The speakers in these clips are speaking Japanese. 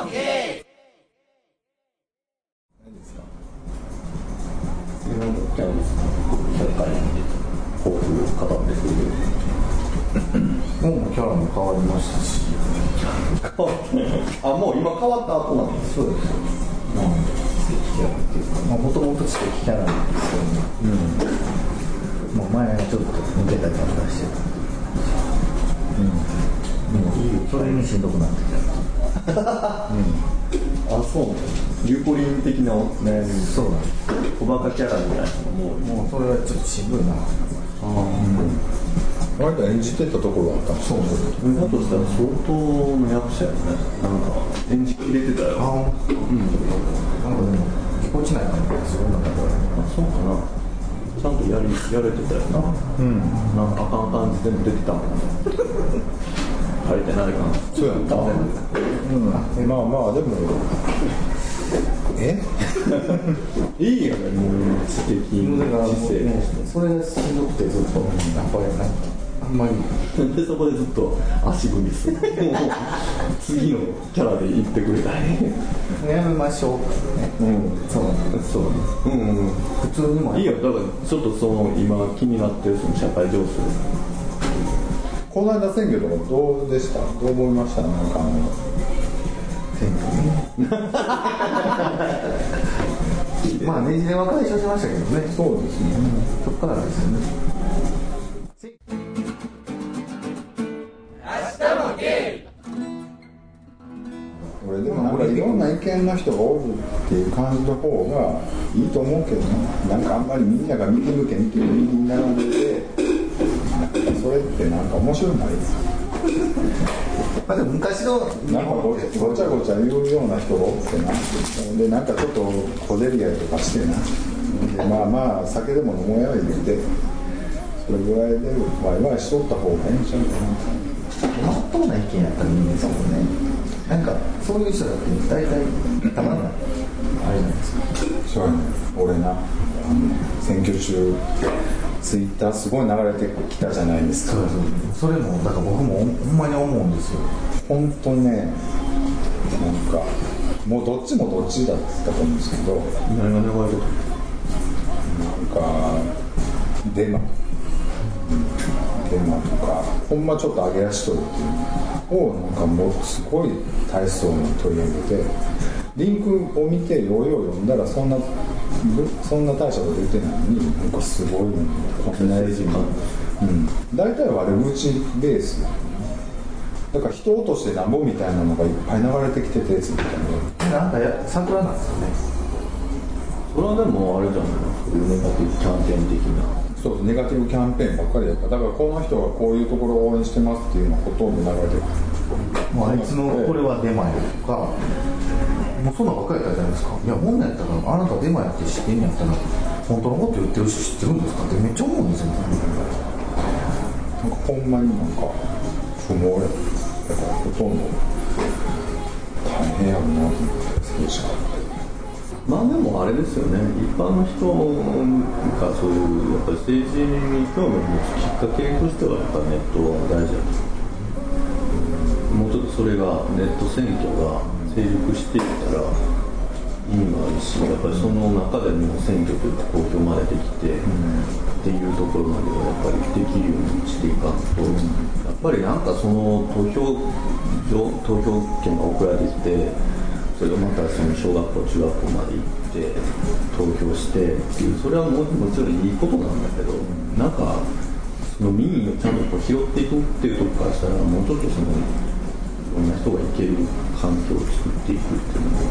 じゃあ100回抱負語ってくるもうキャラも変わりましたしあもう今変わった後なん。ですそうですまあ知的キャラっていうかもともと知的キャラなん。ですけども、もう前はちょっと抜けた感じがしてたうん。もうそれにしん。どくなってきたあそうなん流行林的な悩みそうなんです。小バカキャラみたいなのも。うもうそれはちょっとしんどいな。割と演じてたところがあったそうそう。だとしたら相当の役者やね。なんか演じきれてたよ。あうん。なんかでもぎこちない感じがするんだけどあそうかな。ちゃんとやりやれてたよな。うん。なんかあかん感じでも出てたもん書いてないかなそうやん。なうん。まあまあでもえいいよねもう知的だからもう知性それがしん。どくてずっとやっぱりなん。かあん。まりでそこでずっと足踏みするもう次のキャラで言ってくれたいやめましょうねうん。そうそううん。うん。普通にもいいよだからちょっとその今気になってるその社会情勢この間選挙とかどうでした？どう思いました？なんかあの選挙ねまあねじれは解消しましたけどね。そうですね。そっからですよね。俺でもなんかいろんな意見の人がおるっていう感じの方がいいと思うけどな。なんかあんまりみんなが右向け見て右に並んでてなんかそれってなんか面白くないですよまあでも昔のなんかごごちゃごちゃ言うような人がおってなでなんかちょっと小競り合いとかしてな。でまあまあ酒でも飲もうや言ってそれぐらいでワイワイしとった方がいいんちゃうかな。まっとうな意見やったらいいんですけどね。なんかそういう人だって大体たまんないあれじゃないですか。そうやね俺な選挙中ツイッターすごい流れてきたじゃないですか。それもだから僕もほんまに思うんですよ。本当ねなんかもうどっちもどっちだったと思うんですけど。何が流れてるなんかデマ。デマとかほんまちょっと上げ足取るっていうのをなんかもうすごい大層に取り上げてリンクを見てようよう読んだらそんなそんな大したこと言ってないのになんかすごい国内人うん大体悪口ベースだから人落としてなんぼみたいなのがいっぱい流れてきててツイッターでなんかや桜なんですよねそれはでもあれじゃないそういうネガティブキャンペーン的なそうネガティブキャンペーンばっかりだっただからこの人がこういうところを応援してますっていうのはほとんど流れてるもうあいつのこれはデマやとかもうそんなばっかりやったじゃないですか。いやほんなんやったらあなたデマやって知ってんやったら本当のこと言ってるし知ってるんですかってめっちゃ思うんですよなんかほんまになんか不毛やだからほとんど大変やろうなと思ってそうしかまあでもあれですよね。一般の人がそういうやっぱり政治に興味を持つきっかけとしてはやっぱネットは大事だともうちょっとそれがネット選挙が成熟していったら意味があるしやっぱりその中でも選挙というか公表までできて、っていうところまではやっぱりできるようにしていかんと、やっぱりなんかその投票所投票権が送られてきてそれをまたその小学校中学校まで行って投票してっていうそれはももちろんいいことなんだけどなんかその民意をちゃんとこう拾っていくっていうとこからしたらもうちょっとそのろんな人が行ける環境を作っていくっていうのも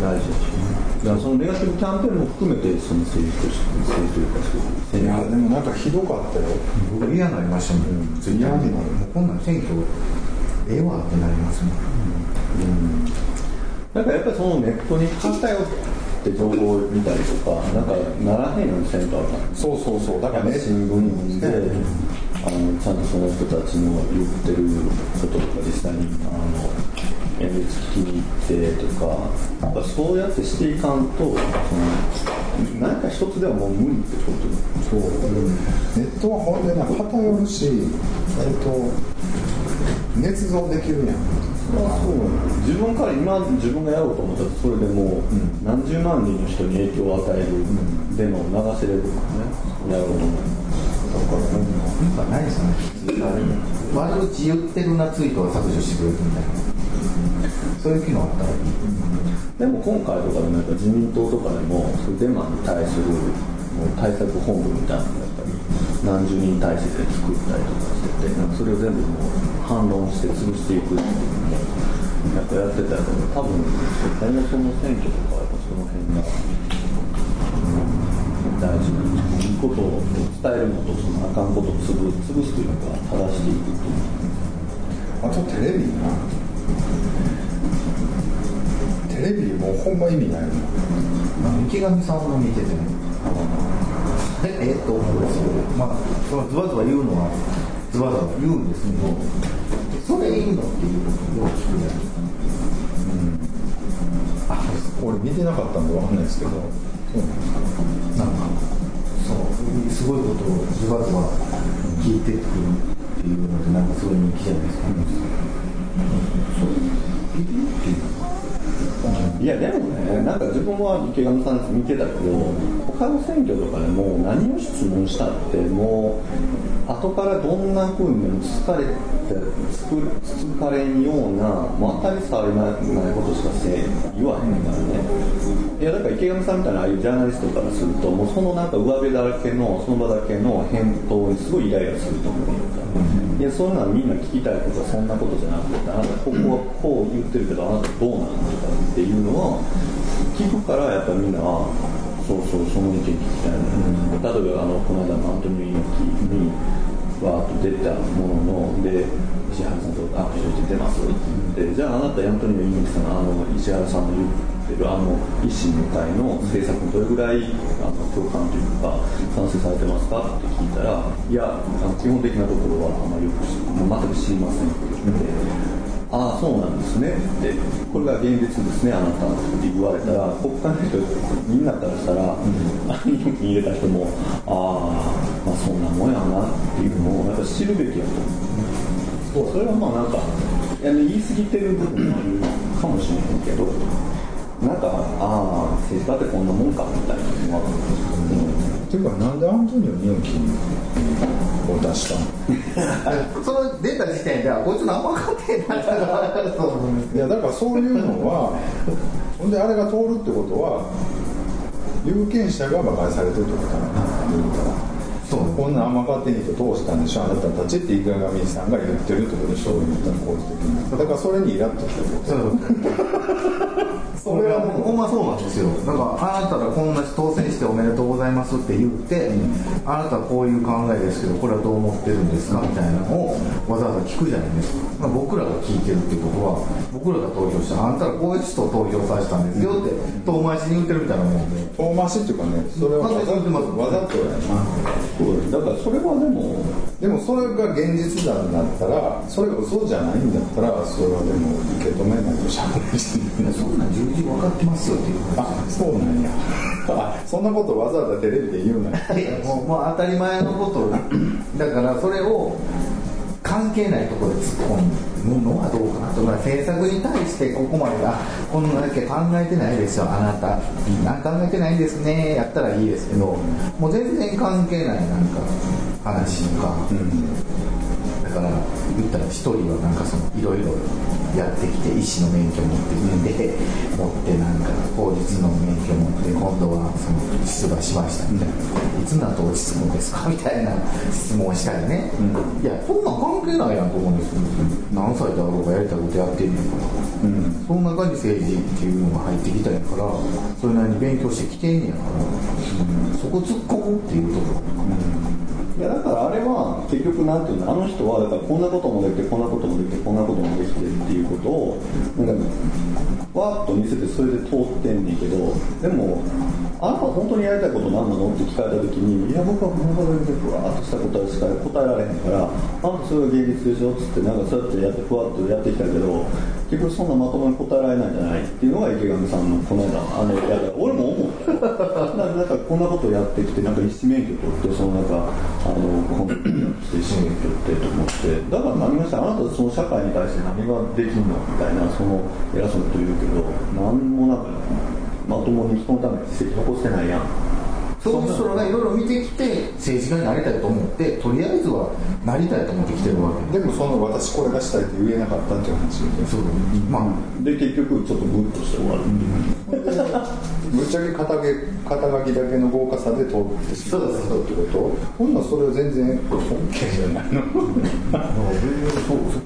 大事だしね。だからそのネガティブキャンペーンも含めてその政治として政治というかそういやでもなんかひどかったよ。僕嫌になりましたもん。ツイッターでもうこんなん選挙ええわってなりますもん。なんかやっぱりそのネットに偏って情報を見たりとかなんかならへんようにせんとそうそうそう。だからね。新聞で、あのちゃんとその人たちの言ってることとか実際にあの演説聞きに行ってとかやっぱそうやってしていかんとその何か一つではもう無理ってことそう、ネットはほんでな偏るしえっと捏造できるやん。あそう。自分から今自分がやろうと思ったらそれでもう何十万人の人に影響を与えるデマを流せれるからね。やろうと思うなん。かないですかね悪口言ってるなツイートは削除してくれるみたいなそういう機能あったらいいでも今回とかでもやっぱ自民党とかでもそデマに対する対策本部みたいなのをやっぱり何十人体制で作ったりとかしててなん。かそれを全部もう反論して潰していくっていうのもやっぱやってたけど多分大学の選挙とかはやっぱその辺が、大事なん。でいいことを伝えるのとそのあかんことを潰潰すというか正していくっていうあとテレビなテレビもうほんま意味ないもん池上さんの見ててねええっと思うですよまあそのズバズバ言うのはズバズバ言うんですけどそれいいのっていうのをよく聞くじゃないですか。あ俺見てなかったんでわかんないですけどそうなんですかなんかそうすごいことをズバズバ聞いてくるっていうのでなんかすごい人気じゃないですか、そういるっていう。いやでもね、なんか自分は池上さん見てたけど、他の選挙とかでも何を質問したって、もう後からどんな風にでもつかれて、つくつかれんような、もう当たり障りないことしかせ言わへんからね。いやだから池上さんみたいなああいうジャーナリストからすると、もうそのなんか上辺だらけの、その場だけの返答にすごいイライラすると思うんだいやそういうのはみんな聞きたいことはそんなことじゃなくてあなたここはこう言ってるけどあなたどうなのとかっていうのは聞くからやっぱみんなあそうそうその意見聞きたいな、例えばあのこの間のアントニオ猪木にわーっと出たものので石原さんと握手して出ますって言ってじゃああなたアントニオ猪木さんあの石原さんの言ってるあの維新の会の政策にどれぐらいあの共感というか賛成されてますかって聞いたらいや基本的なところはあんまりよく全く知りませんって言って。ああそうなんですね。ってこれが現実ですねあなたって言われたら国会の人みんなからしたら、あの勇気に入れた人もああまあそんなもんやなっていうのをやっぱ知るべきやと思う。そうそれはまあなんかいや言い過ぎてる部分もあるかもしれへんけどなんかああ政治家ってこんなもんかみたいなのは、うんっていうかなんでアントニオ猪木を出したの？その出た時点ではこいつ何も分かってなってそう思うんですいやだからそういうのはほんであれが通るってことは有権者が馬鹿にされてるってことなんだからそうこんなんあんま勝手に人通したんでしょあなたたちって池上さんが言ってるってことでしょ言ったら構図的にだからそれにイラッときたってことそれはもうほんまそうなんですよ。なんかあなたがこんな当選しておめでとうございますって言って、あなたはこういう考えですけどこれはどう思ってるんですかみたいなのをわざわざ聞くじゃないですか、まあ、僕らが聞いてるってことは僕らが投票したあなたがこういう人を投票させたんですよって遠回しに言ってるみたいなもんで。遠回しっていうかねそれはわざとやなそうだからそれはでもでもそれが現実なんだったらそれが嘘じゃないんだったらそれはでも受け止めないとしゃべりしそんなん重々分かってますよっていうあそうなんや。あそんなことわざわざテレビで言うな。よもうまあ当たり前のことだからそれを関係ないところで突っ込むのはどうかなと、か、政策に対してここまではこんだけ考えてないですよ。あなたなん考えてないんですね。やったらいいですけどもう全然関係ないなんか話とか、だから言ったら一人はなんかそのいろいろやってきて医師の免許持ってきて、持ってなんか法律の免許持って今度はその出馬しました。みたいな、いつになって落ち着くんですか？みたいな質問をしたりね、いやそんなん関係ないやんと思うんですよ。何歳だろうがやりたいことやってんねんから、その中に政治っていうのが入ってきたんやからそれなりに勉強してきてんねやから、そこ突っ込むっていうところいやだからあれは結局なんていうのあの人はだからこんなこともできてこんなこともできてこんなこともできてっていうことをなんかわっと見せてそれで通ってんねんけどでもあなた本当にやりたいこと何なのって聞かれた時にいや僕はこの場でふわっとした答えしか答えられへんからあんたそれが現実でしょっつってなんかそうやってやってふわっとやってきたけど結局そんなまともに答えられないんじゃないっていうのが池上さんのこの間あのいやだ俺も思うだからだかこんなことやってきてなんか医師免許取ってそのなんかあのコンビニして医師免許ってと思ってだから何がしたあなたその社会に対して何ができんのみたいなその偉そうなこと言うけど何もなんかまともに人のために実績残してないやんそういう人らがいろいろ見てきて政治家になりたいと思ってとりあえずはなりたいと思ってきてるわけ。でもその私これがしたいって言えなかったっていう話そうまあ。で結局ちょっとグッとして終わるっていう。ぶっちゃけ肩げ肩書きだけの豪華さで通ってしまったってこと？ほんならそれは全然 OK じゃないの？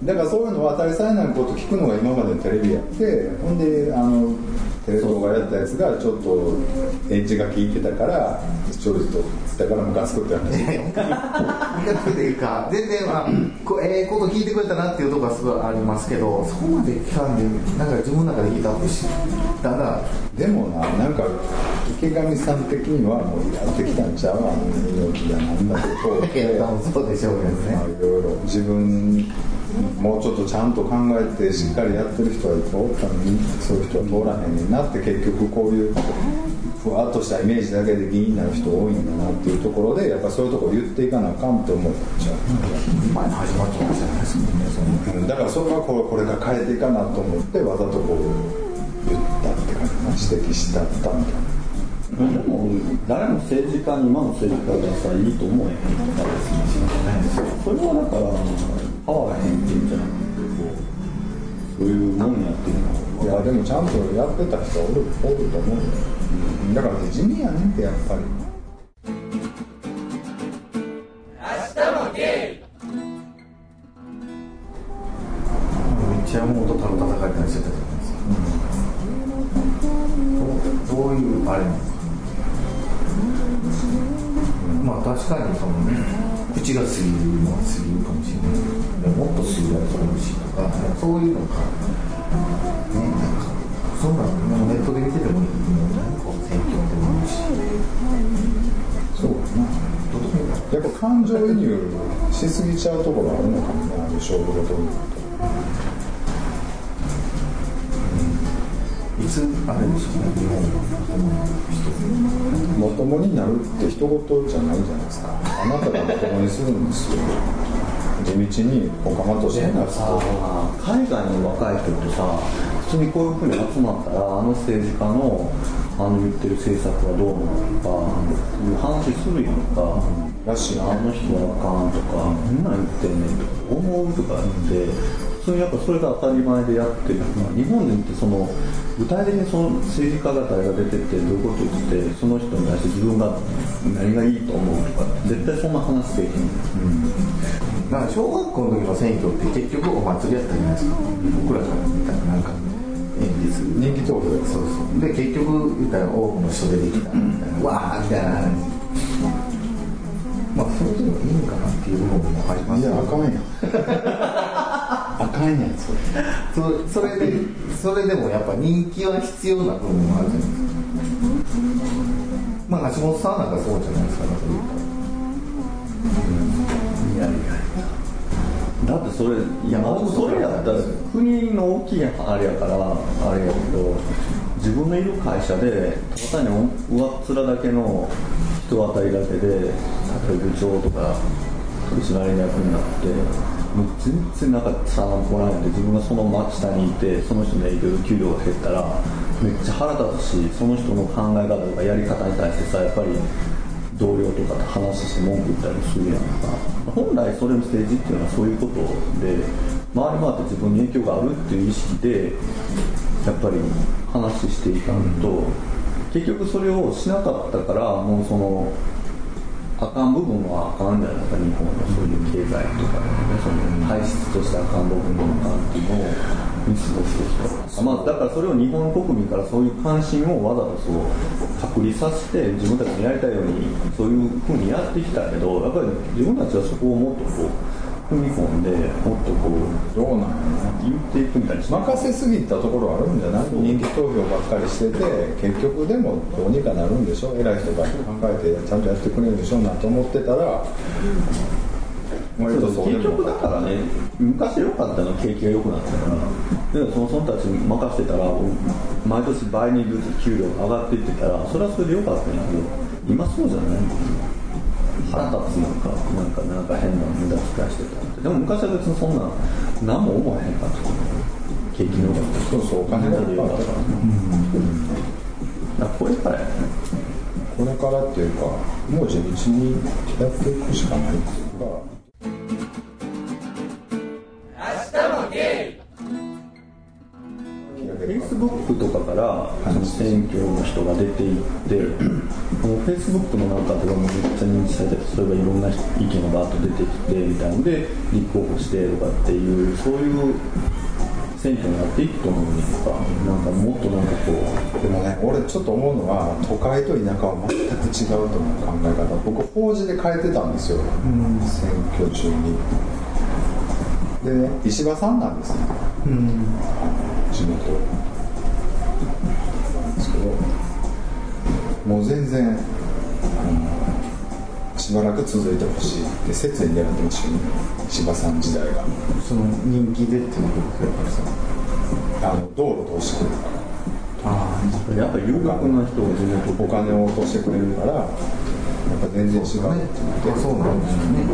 だからそういうのは当たり障りないこと聞くのが今までのテレビやってほんであのテレ東がやったやつがちょっとエッジが効いてたから視聴率とだからムカつくって話見方っていうか全然まあこうええこと聞いてくれたなっていうところはすごいありますけどそこまで聞かんでなんか自分の中で聞いたほしいだからでもななんか池上さん的にはもうやってきたんちゃうあの猪木だなんだとそうでしょうけどねまあいろいろ自分もうちょっとちゃんと考えてしっかりやってる人はいっぱいおったのにそういう人は通らへんねんなって結局こういうふわっとしたイメージだけで議員になる人多いんだなっていうところでやっぱそういうところ言っていかなあかんって思っちゃう、前に始まったかもしれないですもんねだからそれはこれこれから変えていかなと思ってわざとこう言ったって感じ。な指摘したったみたいな。でも誰も政治家に今の政治家がさいいと思えへん。からそれはだから変わへんっていうんじゃなくてそういうもんやっていうのはいやでもちゃんとやってた人おるおると思うよ、うん、だから地味やねんってやっぱり。めっちゃもうとたぶ叩かれたりしてたじゃないですか、どうどういうあれなんですか、まあ確かにその口が過ぎるのは過ぎるかもしれない。もっと過ぎるやつもいるしとかそういうのがねなんかそんなのネットで見ててもいいもう何か選挙でもいいし。そうだな。どうやっぱ感情移入しすぎちゃうところあるのかもねああいう勝負事になるいつあれでしょうね日本の人とまともになるって一言じゃないじゃないですか。あなたがまともにするんですよ地道におかまとしてさと海外の若い人ってさ普通にこういうふうに集まったらあの政治家のあの言ってる政策はどうなのとかいう話するやんか。らしいあの人はあかんとかみんな言ってんねんとか思うとか言って普通にやっぱそれが当たり前でやってるから日本でってその具体的にその政治家が誰が出てってどういうこと言ってその人に対して自分が何がいいと思うとか絶対そんな話できんなんだから小学校の時の選挙って結局お祭りやったじゃないですか僕らから見たらなんか演説人気投票やそうそうで結局言ったら多くの人出てきたみたいなう、わーみたいな話まあそれでもいいんかなっていう部分もありますいやあかんやんあかんやんそれそそれでそれでもやっぱ人気は必要な部分もあるじゃないですかまあ橋本さんなんかそうじゃないですかなだってそれいやそれやったら国の大きいあれやからあれやけど自分のいる会社でただ単に上っ面だけの人当たりだけで例えば部長とか取締役になってもう全然なんかさ来ないんで自分がその真下にいてその人の影響で給料が減ったらめっちゃ腹立つしその人の考え方とかやり方に対してさやっぱり同僚とかと話して文句言ったりするやんか。本来それの政治っていうのはそういうことで回り回って自分に影響があるっていう意識でやっぱり話していかんと、結局それをしなかったからもうそのあかん部分はあかんじゃないか日本のそういう経済とかね。その体質としてあかん部分もあかっていうのを見過ごしてきた、まあ、だからそれを日本国民からそういう関心をわざとそう隔離させて自分たちのやりたいようにそういうふうにやってきたけどやっぱり自分たちはそこをもっとこう踏み込んでもっとこうどうなんや言っていくみたいにして任せすぎたところあるんじゃない？人気投票ばっかりしてて結局でもどうにかなるんでしょ？偉い人が考えてちゃんとやってくれるでしょ？うなと思ってたら割とそう結局だからね。昔良かったの景気が良くなったからでそのそのたちに任せてたら毎年倍にずつ給料が上がっていってたらそれはそれで良かったん。やけど今そうじゃない腹立つのかなん。かなん。か変な無駄遣いしてたってでも昔は別にそん。な何も思わへん。かった景気の良かったそうそうお金がいっぱいあったからだからこれからやねこれからっていうかもう地道にやっていくしかないっていうか選挙の人が出ていってこのフェイスブックの中ではもうめっちゃ認知されて例えばいろんな意見がバーッと出てきてみたいので立候補してとかっていうそういう選挙になっていくと思うねんかなんかもっとなんかこう。でもね俺ちょっと思うのは都会と田舎は全く違うと思う考え方。僕法事で変えてたんですよ、選挙中に。でね石破さんなんですね、地元なん。ですけどもう全然しばらく続いてほしいって切に狙ってましたよね。石破さん時代が。その人気でっていうことですかあの道路通してくれるからあやっぱ有力な人が地元お金を落としてくれるからやっぱ全然違うって言ってそうなんですよね。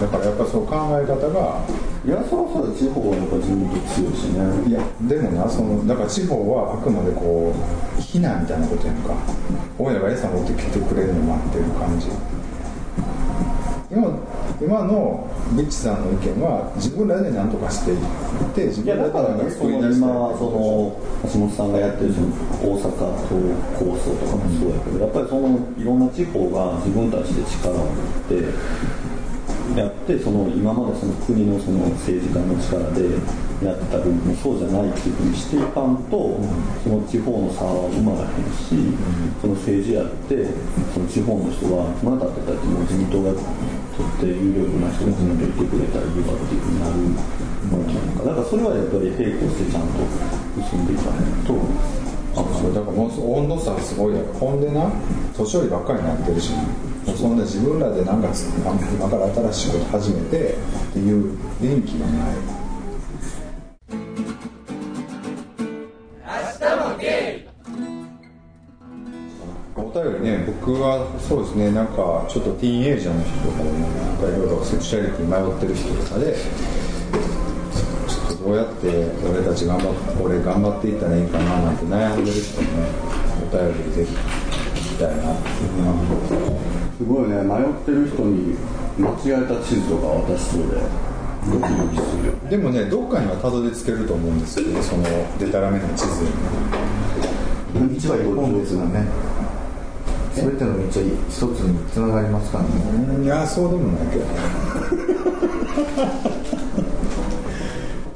だからやっぱそう考え方がいやそろそろ地方はやっぱ地元強いしね。いやでもなそのだから地方はあくまでこう避難みたいなことやんか。親が餌持ってきてくれるの待ってる感じ。今今のビッチさんの意見は自分らで何とかしていって自分らでなんか、作り出したい今その橋本さんがやってるその大阪都構想とかもそうやけど、やっぱりそのいろんな地方が自分たちで力を持ってやってその今までその国のその政治家の力でやった分もそうじゃないっていうふうにしていかんと、その地方の差は生まれへんし、その政治やってその地方の人はまだだってだってもう自民党が取って有力な人が地元にいてくれたらいいわっていうふうになるわけやんか。だからそれはやっぱり並行してちゃんと結んでいかないと。あそうだからもう温度差すごいやほんでな年寄りばっかりになってるしそんな自分らでなんか今から新しいこと始めてっていう元気がない僕はそうですねなんかちょっとティーンエイジャーの人とかでもなんかいろいろセクシャリティ迷ってる人とかでちょっとどうやって俺たち頑張っ俺頑張っていったらいいかななんて悩んでる人ねお便りぜひ聞きたいなっていうのはす。ごいね迷ってる人に間違えた地図とか渡しそうでドキドキするよでもねどっかにはたどり着けると思うんですよそのデタラメな地図。に一番一本ですがね全ての道は一つにつながりますからね。うんいやそうでもないけどね。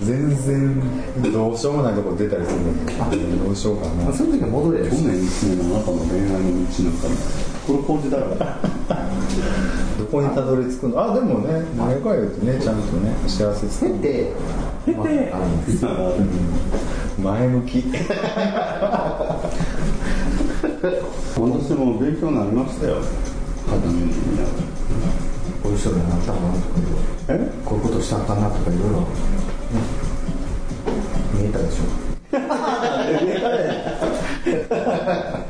全然どうしようもないとこ出たりするんだけどどうしようかな。まあその時は戻れ去年1年の中の恋愛の道なんかこれ工事だろどこにたどり着くの？あでもね前から言うとねちゃんとね幸せつ経てまああの前向き。私も勉強になりましたよ。肌こういう人がなったかなとかこういうことしたかんなとかいろいろ、ね、見えたでしょ。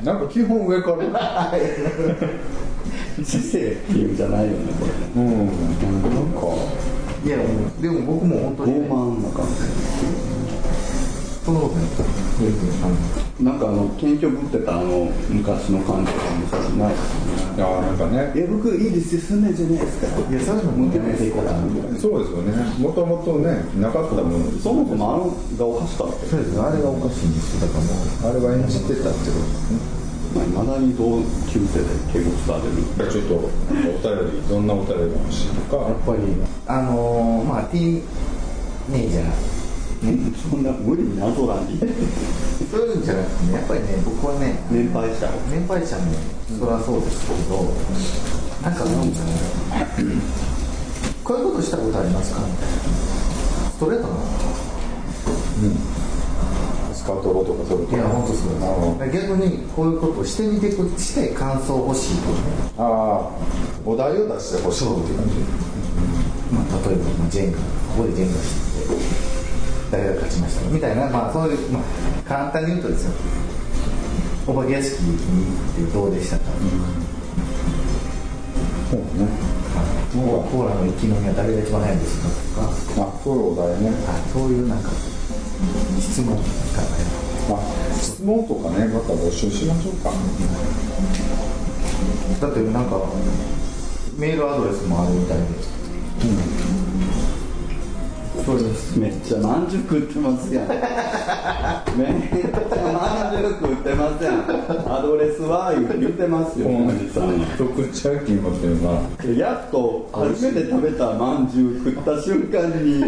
なんか基本上から。知性っていうんじゃないよねこれね。うん。なんか。いやでも僕も本当に、傲慢な感そのことやったあのじなんかあの謙虚ぶってたあの昔の感じとかもさないいやなんかね。いや僕いいですよそんなんじゃないですかいやそれも向けないでいこうかなそうですよね。もともとねなかったものですそもそもあのがおかしかったそうです。あれがおかしいんですよだからもうあれは演じてたってことですね。まあ、未だに同級生で敬語使われるちょっとお便りどんなお便りが欲しいとか。やっぱりあのー、まあティーネイジャーそんな無理になぞらんでそういうんじゃなくてねやっぱりね僕はね年配者？年配者ねそりゃそうですけど、なんかなんかね こういうことしたことありますか？ストレートな？スカートロとかそういうこと？いや本当そうです。逆にこういうことをしてみてくして感想欲しいとかね。ああお題を出してほしいっていう感じ。まあ例例えばまあジェンガ。ここでジェンガして誰が勝ちましたかみたいな、まあ、そういう、まあ、簡単に言うとですよ。お化け屋敷に行ってどうでしたか、そうね。もうコーラの生き飲みは誰が一番早いんですか？とかあそういうお題ねあそういうなんか質問からね。まあ質問とかねまた募集しましょうか。だってなんかメールアドレスもあるみたいでそれめっちゃまんじゅう食ってますやん。めっちゃまんじゅう食ってますやん。アドレスは言う言ってますよ。うんおじさん一口は金持ってるなやっと初めて食べたまんじゅう食った瞬間に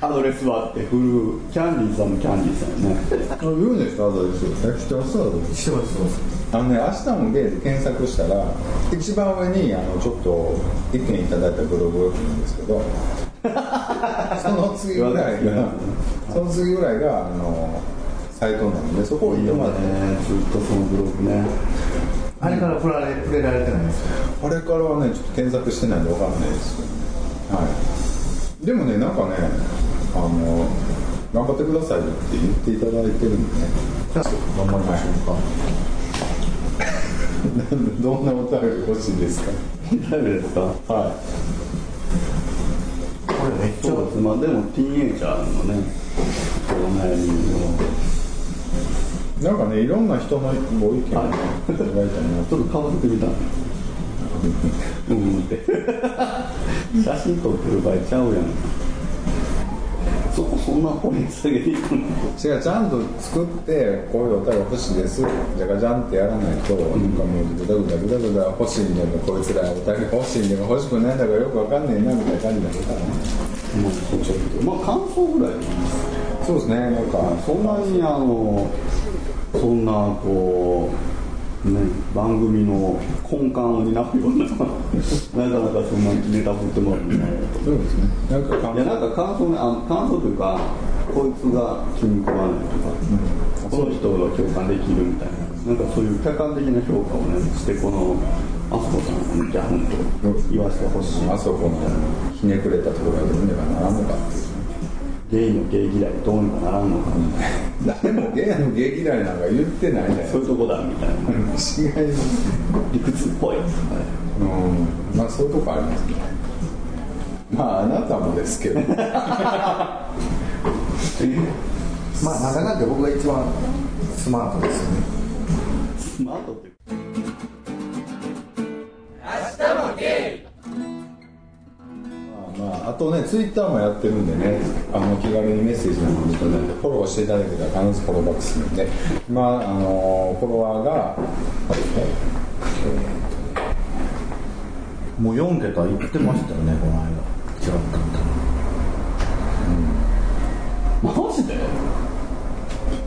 アドレスはって振るキャンディーさんもキャンディーさんやね。あ言うんですかアドレス。え知ってます？アドレスしてます。してますあのね、明日もゲイで検索したら一番上にあのちょっと意見いただいたブログが来るんですけど その次ぐらいがその次ぐらいがあのサイトなのでそこをいいよね。読まれてずっとそのブログね。あれから触られ触れられてないんですよあれからはねちょっと検索してないんでわかんないです。はい。でもねなんかねあの頑張ってくださいよって言っていただいてるんでね。じゃあ頑張りましょうか、どんなお便り欲しいですか？誰ですか？はこれめっちゃそうですまあでもティーンエイジャーのねお悩みなんかねいろんな人のご意見をいただいたなちょっと顔作ってみた うん。っ て写真撮ってる場合ちゃうやんそこそんな掘り下げていくの違うちゃんと作ってこういうお便り欲しいですじゃがじゃんってやらないと、なんかもうぐだぐだぐだぐだ欲しいんだかこいつらお便り欲しいんだか欲しくないんだかよくわかんねえなみたいな感じになるからね。もうちょっとまあ感想ぐらいそうですねなんか。そんなにあのそんなこうね番組の根幹を担うような なかなかそんなネタ振ってもらってないそうですね。なんか感いやなんか感想ねあ感想というかこいつが気に食わないとか、この人が共感できるみたいななんかそういう客観的な評価をねしてこのあそこさんじゃあ本当言わせてほしい。あそこのひねくれたところがどうにかならんのかっていう。ゲイのゲイ嫌いどうにかならんのか、誰もゲイのゲイ嫌いなんか言ってないねそういうとこだみたいな。違います理屈っぽいとかねうん。まあそういうとこありますね。まああなたもですけど。まあなかんだ僕が一番スマートですよね。スマートってあ、あとね、ツイッターもやってるんでね、あの気軽にメッセージなんかもいただいて、フォローしていただけたら必ずフォローバックするんで、まあ、あのフォロワーが、もう4桁言ってましたよねこの間。違ったみたいマジで？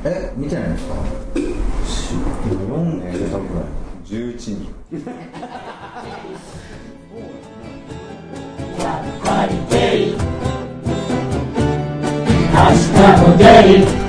え見てないんですか？今4桁ぐらい。11人。明日もゲイ